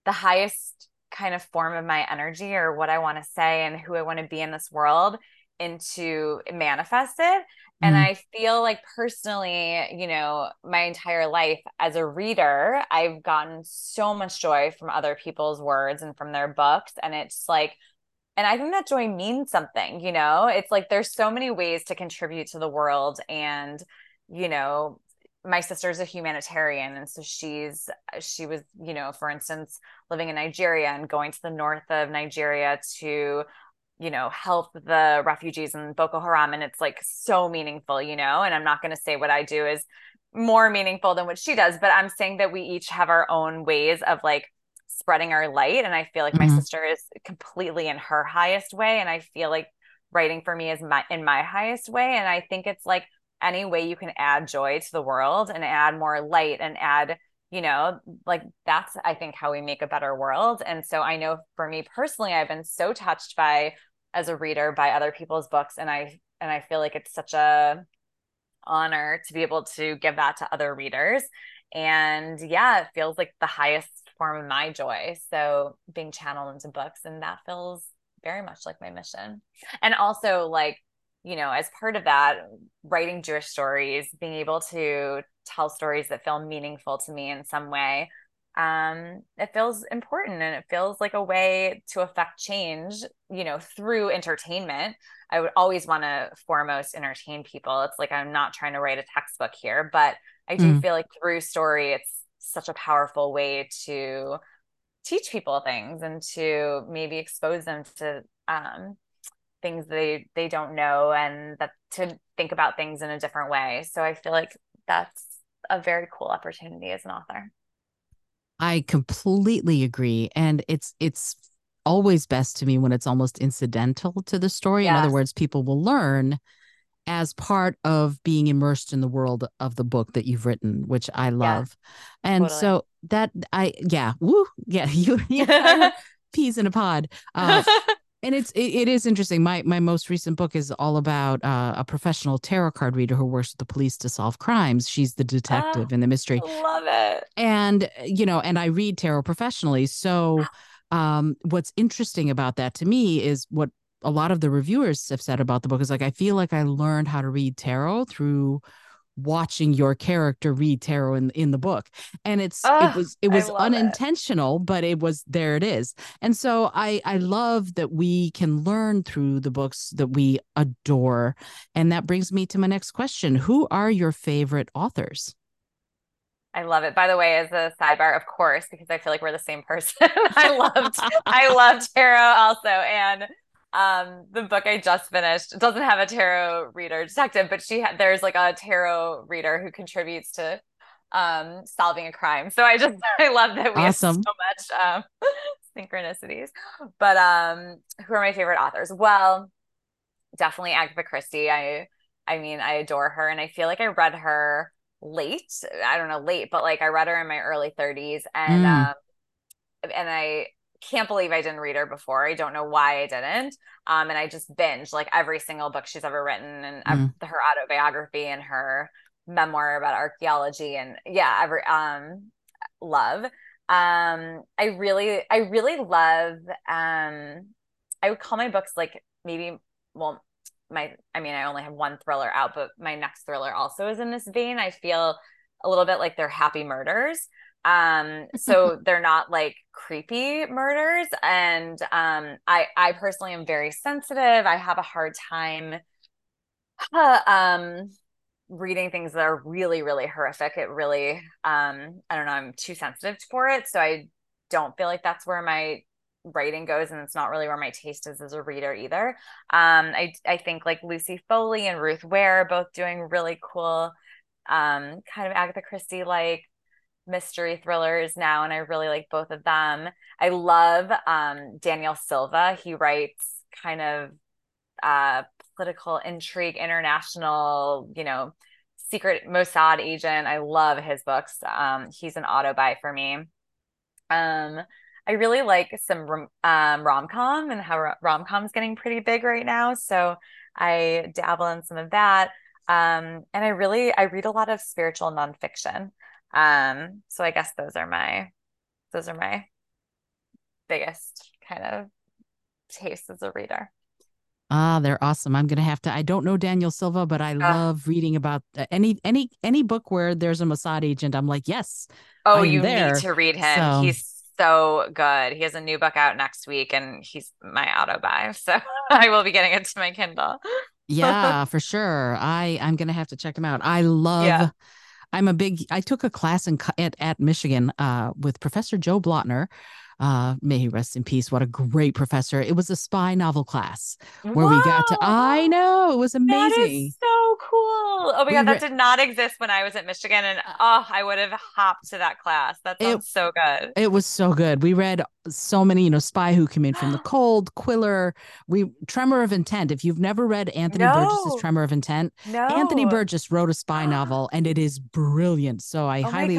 Speaker 1: the highest kind of form of my energy or what I want to say and who I want to be in this world into manifested. And mm. I feel like personally, you know, my entire life as a reader, I've gotten so much joy from other people's words and from their books. And it's like, and I think that joy means something, you know, it's like there's so many ways to contribute to the world. And, you know, my sister's a humanitarian and so she's she was you know for instance living in Nigeria and going to the north of Nigeria to you know help the refugees in Boko Haram and it's like so meaningful you know and I'm not going to say what I do is more meaningful than what she does but I'm saying that we each have our own ways of like spreading our light and I feel like mm-hmm. my sister is completely in her highest way and I feel like writing for me is my in my highest way and I think it's like any way you can add joy to the world and add more light and add you know like that's i think how we make a better world. And so i know for me personally i've been so touched by as a reader by other people's books and i and i feel like it's such a honor to be able to give that to other readers. And yeah it feels like the highest form of my joy. So being channeled into books and that feels very much like my mission. And also like you know, as part of that, writing Jewish stories, being able to tell stories that feel meaningful to me in some way, um, it feels important and it feels like a way to affect change, you know, through entertainment. I would always want to foremost entertain people. It's like I'm not trying to write a textbook here, but I do mm. feel like through story, it's such a powerful way to teach people things and to maybe expose them to um, things they they don't know and that to think about things in a different way so i feel like that's a very cool opportunity as an author
Speaker 2: i completely agree and it's it's always best to me when it's almost incidental to the story yes. in other words people will learn as part of being immersed in the world of the book that you've written which i love yeah, and totally. so that I yeah, woo, yeah, you, you peas in a pod. Uh, and it's it, it is interesting. My my most recent book is all about uh, a professional tarot card reader who works with the police to solve crimes. She's the detective oh, in the mystery.
Speaker 1: I love it.
Speaker 2: And you know, and I read tarot professionally. So um what's interesting about that to me is what a lot of the reviewers have said about the book is like I feel like I learned how to read tarot through watching your character read tarot in in the book and it's oh, it ah, was it was unintentional it. but it was there it is and so i i love that we can learn through the books that we adore and that brings me to my next question who are your favorite authors
Speaker 1: I love it. By the way, as a sidebar, of course, because I feel like we're the same person. I loved I loved tarot also. And um the book i just finished doesn't have a tarot reader detective but she ha- there's like a tarot reader who contributes to um solving a crime so i just i love that we awesome. have so much um synchronicities but um who are my favorite authors well definitely agatha christie i i mean i adore her and i feel like i read her late i don't know late but like i read her in my early 30s and mm. um and i can't believe I didn't read her before. I don't know why I didn't. Um, and I just binged like every single book she's ever written and mm. her autobiography and her memoir about archaeology and yeah, every um love. Um, I really, I really love um I would call my books like maybe well my I mean I only have one thriller out, but my next thriller also is in this vein. I feel a little bit like they're happy murders um so they're not like creepy murders and um i i personally am very sensitive. I have a hard time uh, um reading things that are really really horrific. It really um i don't know i'm too sensitive for it so i don't feel like that's where my writing goes and it's not really where my taste is as a reader either. Um i i think like lucy foley and ruth ware are both doing really cool um kind of agatha christie like mystery thrillers now and I really like both of them. I love um, Daniel Silva. He writes kind of uh, political intrigue, international, you know, secret Mossad agent. I love his books. Um, he's an auto buy for me. Um, I really like some um, rom com and how rom com's getting pretty big right now. So I dabble in some of that. Um, and I really I read a lot of spiritual nonfiction. Um, so I guess those are my those are my biggest kind of tastes as a reader.
Speaker 2: Ah, they're awesome. I'm gonna have to. I don't know Daniel Silva, but I uh, love reading about uh, any any any book where there's a Mossad agent. I'm like, yes.
Speaker 1: Oh, you there. need to read him. So, he's so good. He has a new book out next week, and he's my auto buy. So I will be getting it to my Kindle.
Speaker 2: yeah, for sure. I I'm gonna have to check him out. I love. Yeah. I'm a big. I took a class in at, at Michigan uh, with Professor Joe Blotner. Uh, may he rest in peace. What a great professor! It was a spy novel class where Whoa. we got to. I know it was amazing.
Speaker 1: so cool. Oh my we god, that did not exist when I was at Michigan, and oh, I would have hopped to that class. That sounds it, so good.
Speaker 2: It was so good. We read so many, you know, Spy Who Came In from the Cold, Quiller, we Tremor of Intent. If you've never read Anthony no. Burgess's Tremor of Intent, no. Anthony Burgess wrote a spy novel and it is brilliant. So I oh highly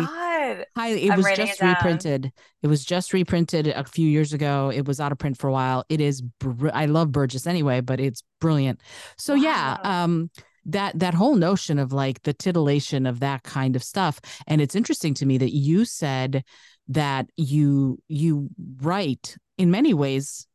Speaker 2: highly it I'm was just it reprinted. It was just reprinted a few years ago. It was out of print for a while. It is br- I love Burgess anyway, but it's brilliant. So wow. yeah, um that that whole notion of like the titillation of that kind of stuff. And it's interesting to me that you said that you you write in many ways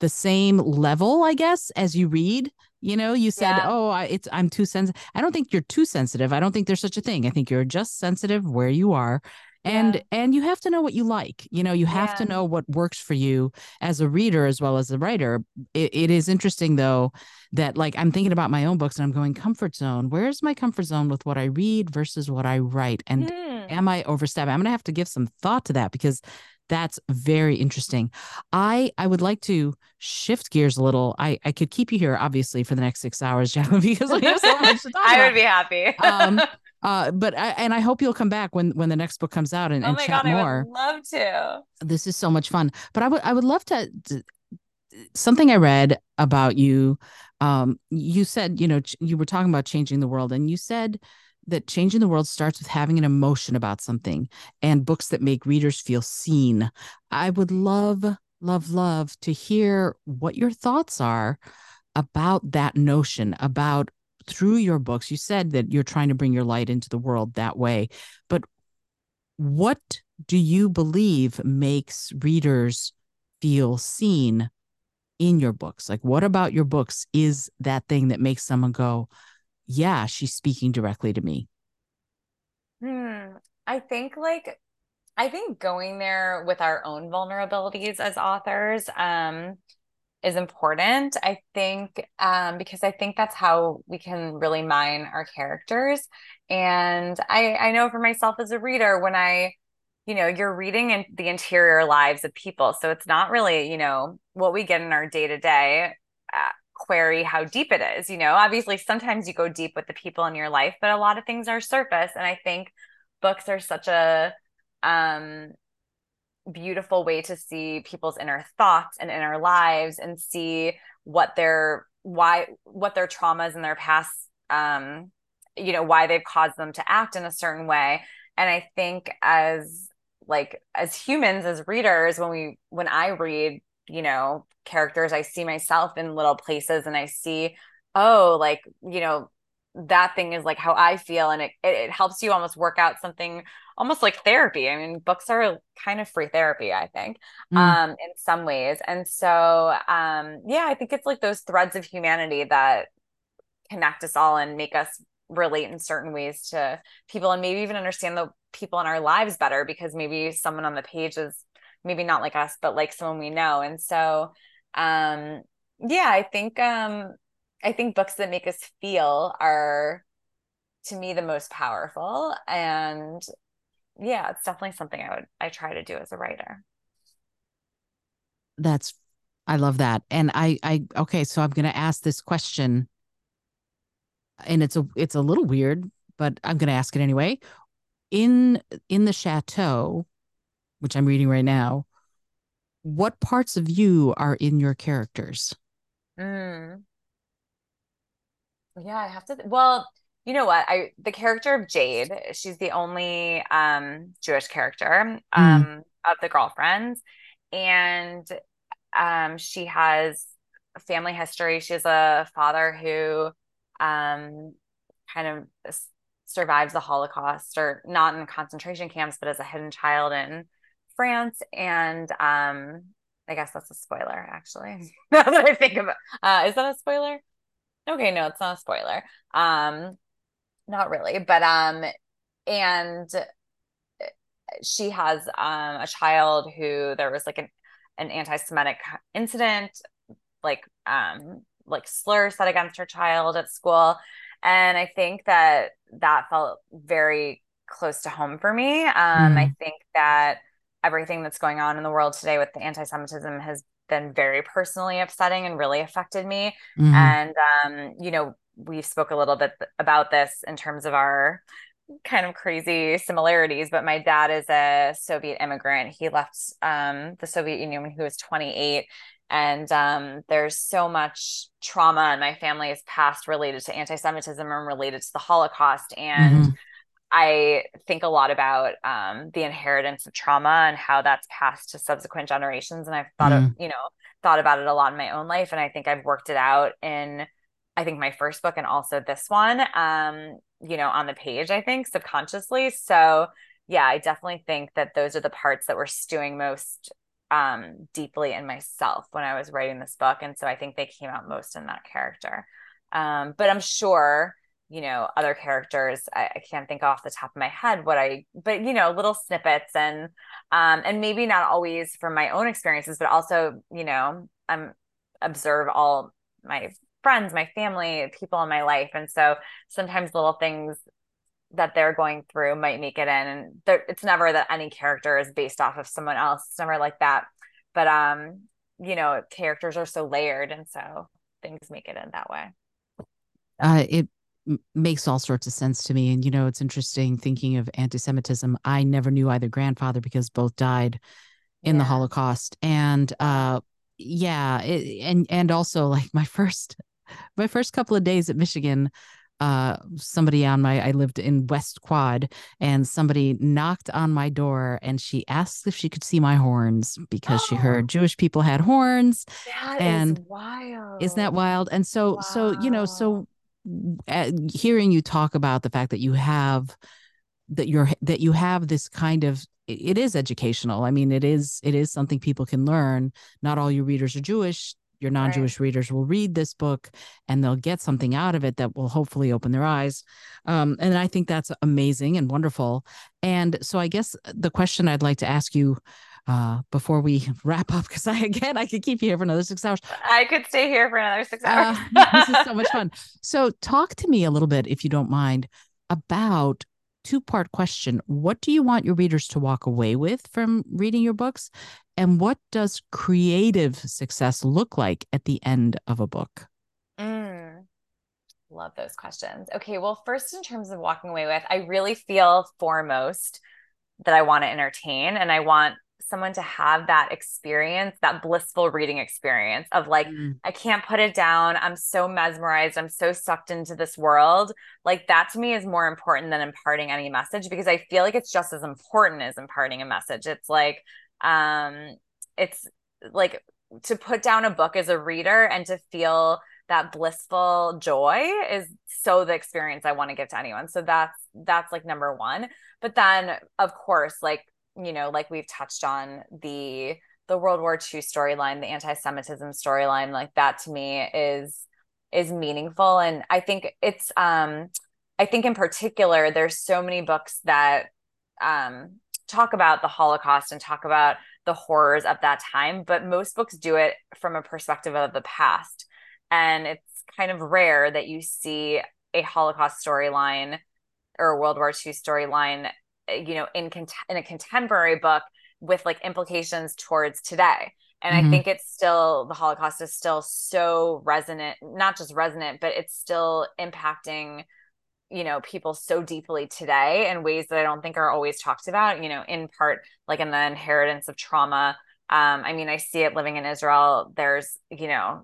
Speaker 2: the same level i guess as you read. You know you said yeah. oh I, it's i'm too sensitive i don't think you're too sensitive. I don't think there's such a thing. I think you're just sensitive where you are and yeah. and you have to know what you like you know you have yeah. to know what works for you as a reader as well as a writer it, it is interesting though that like i'm thinking about my own books and i'm going comfort zone where's my comfort zone with what i read versus what i write and mm. am i overstepping i'm gonna have to give some thought to that because that's very interesting i i would like to shift gears a little i i could keep you here obviously for the next six hours Jaclyn, because we have so much to talk
Speaker 1: i
Speaker 2: about.
Speaker 1: would be happy um
Speaker 2: uh, but I, and I hope you'll come back when when the next book comes out and, oh and chat God, more.
Speaker 1: love to.
Speaker 2: This is so much fun. But I would I would love to, to something I read about you. Um, you said you know you were talking about changing the world, and you said that changing the world starts with having an emotion about something and books that make readers feel seen. I would love, love, love to hear what your thoughts are about that notion, about through your books. You said that you're trying to bring your light into the world that way, but what do you believe makes readers feel seen in your books? Like, what about your books is that thing that makes someone go, yeah, she's speaking directly to me?
Speaker 1: Hmm. I think like I think going there with our own vulnerabilities as authors um is important. I think um because I think that's how we can really mine our characters. And I I know for myself as a reader when I you know you're reading in the interior lives of people so it's not really you know what we get in our day to day query how deep it is. You know, obviously sometimes you go deep with the people in your life, but a lot of things are surface. And I think books are such a um beautiful way to see people's inner thoughts and inner lives and see what their why what their traumas and their past um you know why they've caused them to act in a certain way. And i think as like as humans as readers when we when i read you know characters i see myself in little places and i see oh like you know that thing is like how i feel and it, it, it helps you almost work out something almost like therapy i mean books are kind of free therapy i think mm. um in some ways and so um yeah i think it's like those threads of humanity that connect us all and make us relate in certain ways to people and maybe even understand the people in our lives better because maybe someone on the page is maybe not like us, but like someone we know. And so, um, yeah, I think, um, I think books that make us feel are to me the most powerful. And yeah, it's definitely something I would, I try to do as a writer.
Speaker 2: That's, I love that. And I, I, okay, so I'm going to ask this question and it's a, it's a little weird, but I'm going to ask it anyway. In, in the chateau, which I'm reading right now, what parts of you are in your characters?
Speaker 1: Mm. Yeah, I have to. Well, you know what? I the character of Jade, she's the only um Jewish character mm. um mm. of the girlfriends, and um she has a family history. She has a father who um kind of survives the Holocaust, or not in concentration camps, but as a hidden child in France, and um, I guess that's a spoiler, actually. now that I think of it, uh, is that a spoiler? Okay, no, it's not a spoiler. Um, not really, but um, and she has um a child who there was like an an anti-Semitic incident, like um like slur said against her child at school, and I think that that felt very close to home for me. Um, mm. I think that everything that's going on in the world today with the anti-Semitism has been very personally upsetting and really affected me. Mm-hmm. And um, you know, we spoke a little bit about this in terms of our kind of crazy similarities, but my dad is a Soviet immigrant. He left um, the Soviet Union when he was 28. And um, there's so much trauma in my family's past related to anti Semitism and related to the Holocaust. And mm-hmm. I think a lot about um, the inheritance of trauma and how that's passed to subsequent generations. And I've thought mm. of, you know, thought about it a lot in my own life. And I think I've worked it out in, I think my first book and also this one, um, you know, on the page, I think subconsciously. So yeah, I definitely think that those are the parts that were stewing most um, deeply in myself when I was writing this book. And so I think they came out most in that character. Um, but I'm sure you know other characters I, I, can't think off the top of my head what i but you know little snippets and um and maybe not always from my own experiences but also you know i'm observe all my friends my family people in my life. And so sometimes little things that they're going through might make it in. And it's never that any character is based off of someone else. It's never like that. But um you know characters are so layered and so things make it in that way.
Speaker 2: Uh, it makes all sorts of sense to me. And, you know, it's interesting thinking of anti Semitism. I never knew either grandfather because both died in yeah. the Holocaust. And, uh, yeah, it, and and also like my first my first couple of days at Michigan, uh, somebody on my I lived in West Quad and somebody knocked on my door and she asked if she could see my horns because she heard Jewish people had horns.
Speaker 1: That
Speaker 2: and
Speaker 1: is wild.
Speaker 2: Isn't that wild? And so so you know so hearing you talk about the fact that you have that you're that you have this kind of it is educational. I mean, it is it is something people can learn. Not all your readers are Jewish your non-jewish right. readers will read this book and they'll get something out of it that will hopefully open their eyes um, and i think that's amazing and wonderful and so i guess the question i'd like to ask you uh, before we wrap up because i again i could keep you here for another six hours
Speaker 1: i could stay here for another six hours
Speaker 2: uh, this is so much fun so talk to me a little bit if you don't mind about two part question. What do you want your readers to walk away with from reading your books? And what does creative success look like at the end of a book?
Speaker 1: Mm, love those questions. Okay. Well, first, in terms of walking away with, I really feel foremost that I want to entertain and I want someone to have that experience, that blissful reading experience of like, mm. I can't put it down. I'm so mesmerized. I'm so sucked into this world. Like, that to me is more important than imparting any message because I feel like it's just as important as imparting a message. It's like, um, it's like to put down a book as a reader and to feel that blissful joy is so the experience I want to give to anyone. So that's that's like number 1. But then of course like you know, like we've touched on the the World War II storyline, the anti-Semitism storyline, like that to me is is meaningful. And I think it's um I think in particular, there's so many books that um talk about the Holocaust and talk about the horrors of that time, but most books do it from a perspective of the past. And it's kind of rare that you see a Holocaust storyline or a World War II storyline you know in cont- in a contemporary book with like implications towards today. And mm-hmm. i think it's still the holocaust is still so resonant not just resonant but it's still impacting you know people so deeply today in ways that i don't think are always talked about you know in part like in the inheritance of trauma. Um i mean i see it living in israel. There's you know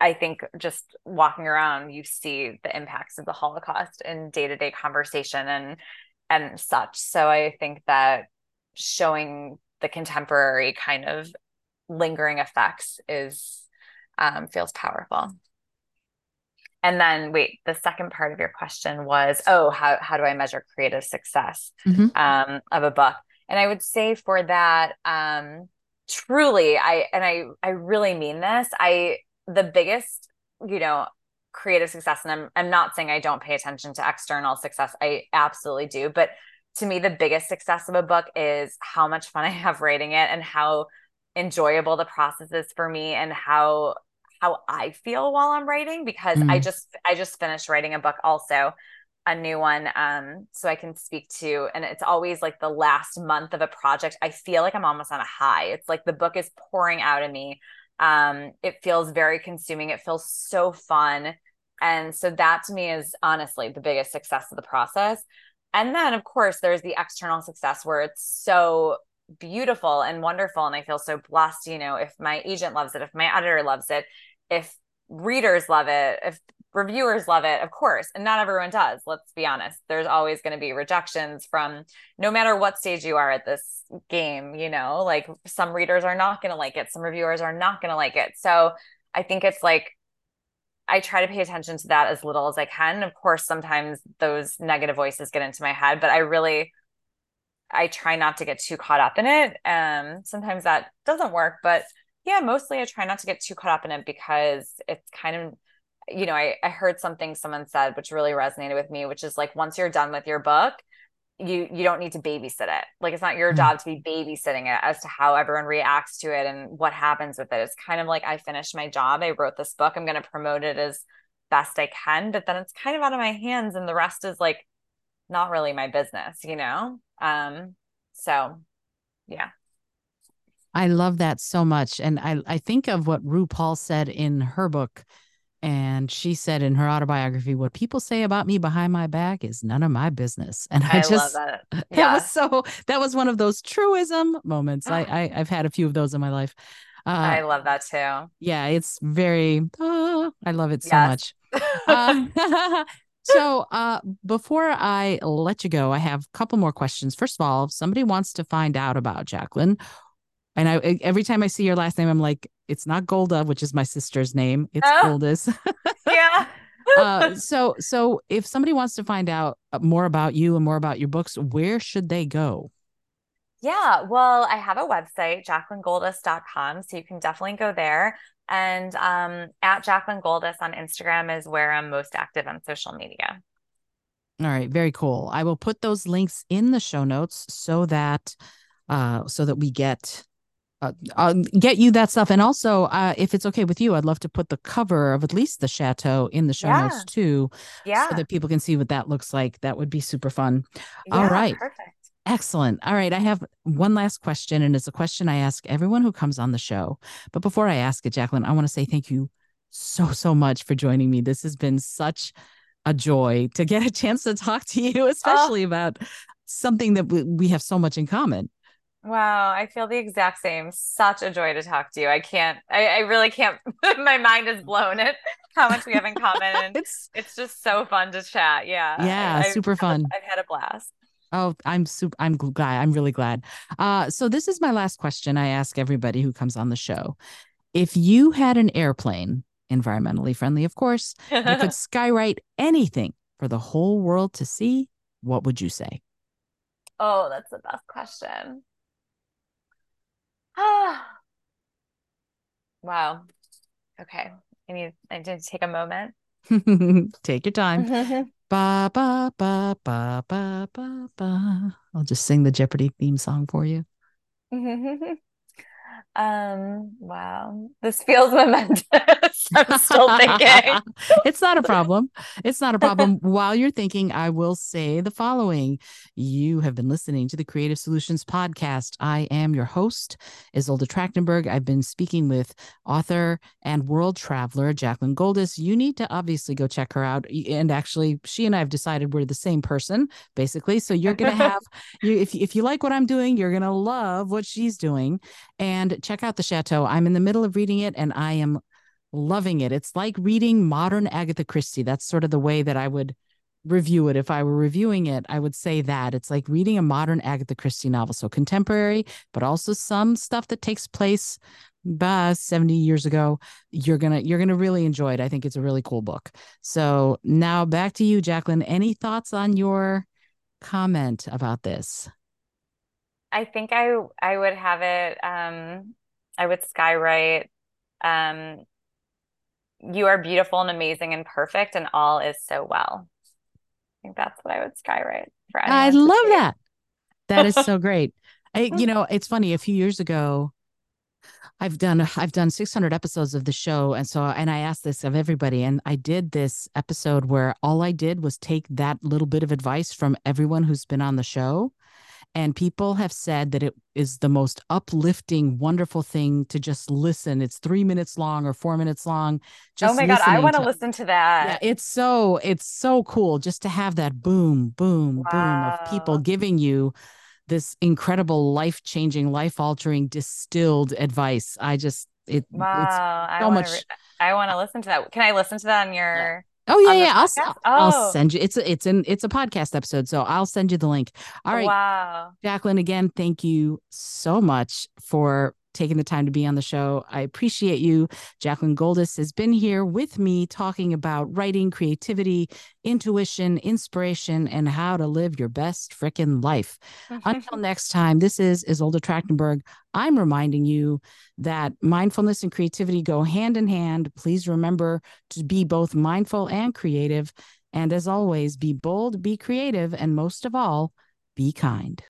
Speaker 1: I think just walking around, you see the impacts of the Holocaust in day to day conversation and and such. So I think that showing the contemporary kind of lingering effects is um, feels powerful. And then wait, the second part of your question was, oh, how how do I measure creative success mm-hmm. um, of a book? And I would say for that, um, truly, I and I I really mean this. I the biggest, you know, creative success and I'm I'm not saying I don't pay attention to external success. I absolutely do, but to me the biggest success of a book is how much fun I have writing it and how enjoyable the process is for me and how how I feel while I'm writing because mm. I just I just finished writing a book also a new one um so I can speak to and it's always like the last month of a project I feel like I'm almost on a high it's like the book is pouring out of me um, it feels very consuming. It feels so fun. And so that to me is honestly the biggest success of the process. And then, of course, there's the external success where it's so beautiful and wonderful. And I feel so blessed, you know, if my agent loves it, if my editor loves it, if readers love it, if reviewers love it, of course, and not everyone does. Let's be honest. There's always going to be rejections from no matter what stage you are at this game, you know, like some readers are not going to like it, some reviewers are not going to like it. So I think it's like I try to pay attention to that as little as I can. Of course, sometimes those negative voices get into my head, but I really I try not to get too caught up in it. Um sometimes that doesn't work, but yeah, mostly I try not to get too caught up in it because it's kind of you know, I, I heard something someone said which really resonated with me, which is like once you're done with your book, you you don't need to babysit it. Like it's not your mm-hmm. job to be babysitting it as to how everyone reacts to it and what happens with it. It's kind of like I finished my job. I wrote this book. I'm going to promote it as best I can, but then it's kind of out of my hands and the rest is like not really my business, you know? Um so yeah.
Speaker 2: I love that so much. And I, I think of what RuPaul said in her book, and she said in her autobiography, "What people say about me behind my back is none of my business." And I, I just that. Yeah. that was so that was one of those truism moments. I, I have had a few of those in my life.
Speaker 1: Uh, I love that too.
Speaker 2: Yeah, it's very. Oh, I love it so yes. much. uh, so uh, before I let you go, I have a couple more questions. First of all, if somebody wants to find out about Jaclyn, and I every time I see your last name, I'm like, it's not Golda, which is my sister's name. It's oh, Goldis.
Speaker 1: yeah.
Speaker 2: uh, so so if somebody wants to find out more about you and more about your books, where should they go?
Speaker 1: Yeah, well, I have a website, jaclyngoldis.com. So you can definitely go there. And um, at Jaclyn Goldis on Instagram is where I'm most active on social media.
Speaker 2: All right, very cool. I will put those links in the show notes so that uh so that we get uh, I'll get you that stuff. And also, uh, if it's okay with you, I'd love to put the cover of at least the chateau in the show yeah. notes too.
Speaker 1: Yeah.
Speaker 2: So that people can see what that looks like. That would be super fun. Yeah, All right.
Speaker 1: Perfect.
Speaker 2: Excellent. All right. I have one last question, and it's a question I ask everyone who comes on the show. But before I ask it, Jaclyn, I want to say thank you so, so much for joining me. This has been such a joy to get a chance to talk to you, especially oh. about something that we, we have so much in common.
Speaker 1: Wow, I feel the exact same. Such a joy to talk to you. I can't, I, I really can't, my mind is blown at how much we have in common. It's, it's just so fun to chat. Yeah.
Speaker 2: Yeah,
Speaker 1: I,
Speaker 2: super fun.
Speaker 1: I've had a blast.
Speaker 2: Oh, I'm super. I'm glad. I'm really glad. Uh, so this is my last question. I ask everybody who comes on the show: If you had an airplane, environmentally friendly, of course, that could skywrite anything for the whole world to see, what would you say?
Speaker 1: Oh, that's the best question. Ah. wow. Okay. I need. I need to take a moment.
Speaker 2: take your time. Ba ba ba ba ba ba ba. I'll just sing the Jeopardy theme song for you.
Speaker 1: Um, wow. This feels momentous. I'm still thinking.
Speaker 2: it's not a problem. It's not a problem. While you're thinking, I will say the following. You have been listening to the Creative Solutions Podcast. I am your host, Izolda Trachtenberg. I've been speaking with author and world traveler Jaclyn Goldis. You need to obviously go check her out. And actually, she and I have decided we're the same person, basically. So you're gonna have you if if you like what I'm doing, you're gonna love what she's doing. And check out the chateau. I'm in the middle of reading it and I am loving it. It's like reading modern Agatha Christie. That's sort of the way that I would review it. If I were reviewing it, I would say that it's like reading a modern Agatha Christie novel. So contemporary, but also some stuff that takes place bah, 70 years ago. You're gonna you're gonna really enjoy it. I think it's a really cool book. So now back to you, Jaclyn. Any thoughts on your comment about this?
Speaker 1: I think I I would have it. Um, I would skywrite. Um, you are beautiful and amazing and perfect, and all is so well. I think that's what I would skywrite for.
Speaker 2: I love that. That is so great. I, you know, it's funny. A few years ago, I've done I've done 600 episodes of the show, and so and I asked this of everybody, and I did this episode where all I did was take that little bit of advice from everyone who's been on the show, and people have said that it is the most uplifting, wonderful thing to just listen. It's three minutes long or four minutes long.
Speaker 1: Oh just oh my God, I want to listen to that.
Speaker 2: Yeah, it's so it's so cool just to have that boom, boom, wow. boom of people giving you this incredible life changing, life altering, distilled advice. I just it
Speaker 1: wow.
Speaker 2: it's
Speaker 1: so I much. Re- I want to listen to that. Can I listen to that on your?
Speaker 2: Oh yeah, yeah. I'll, oh. I'll send you. It's a, it's an it's a podcast episode, so I'll send you the link. All right,
Speaker 1: wow,
Speaker 2: Jaclyn. Again, thank you so much for taking the time to be on the show. I appreciate you. Jaclyn Goldis has been here with me talking about writing, creativity, intuition, inspiration, and how to live your best freaking life. Until next time, this is Izolda Trachtenberg. I'm reminding you that mindfulness and creativity go hand in hand. Please remember to be both mindful and creative. And as always, be bold, be creative, and most of all, be kind.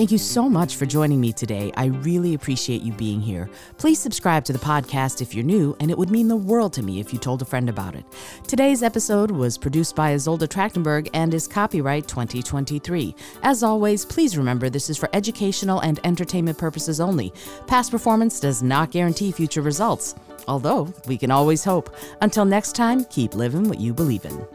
Speaker 2: Thank you so much for joining me today. I really appreciate you being here. Please subscribe to the podcast if you're new, and it would mean the world to me if you told a friend about it. Today's episode was produced by Izolda Trachtenberg and is copyright 2023. As always, please remember this is for educational and entertainment purposes only. Past performance does not guarantee future results, although we can always hope. Until next time, keep living what you believe in.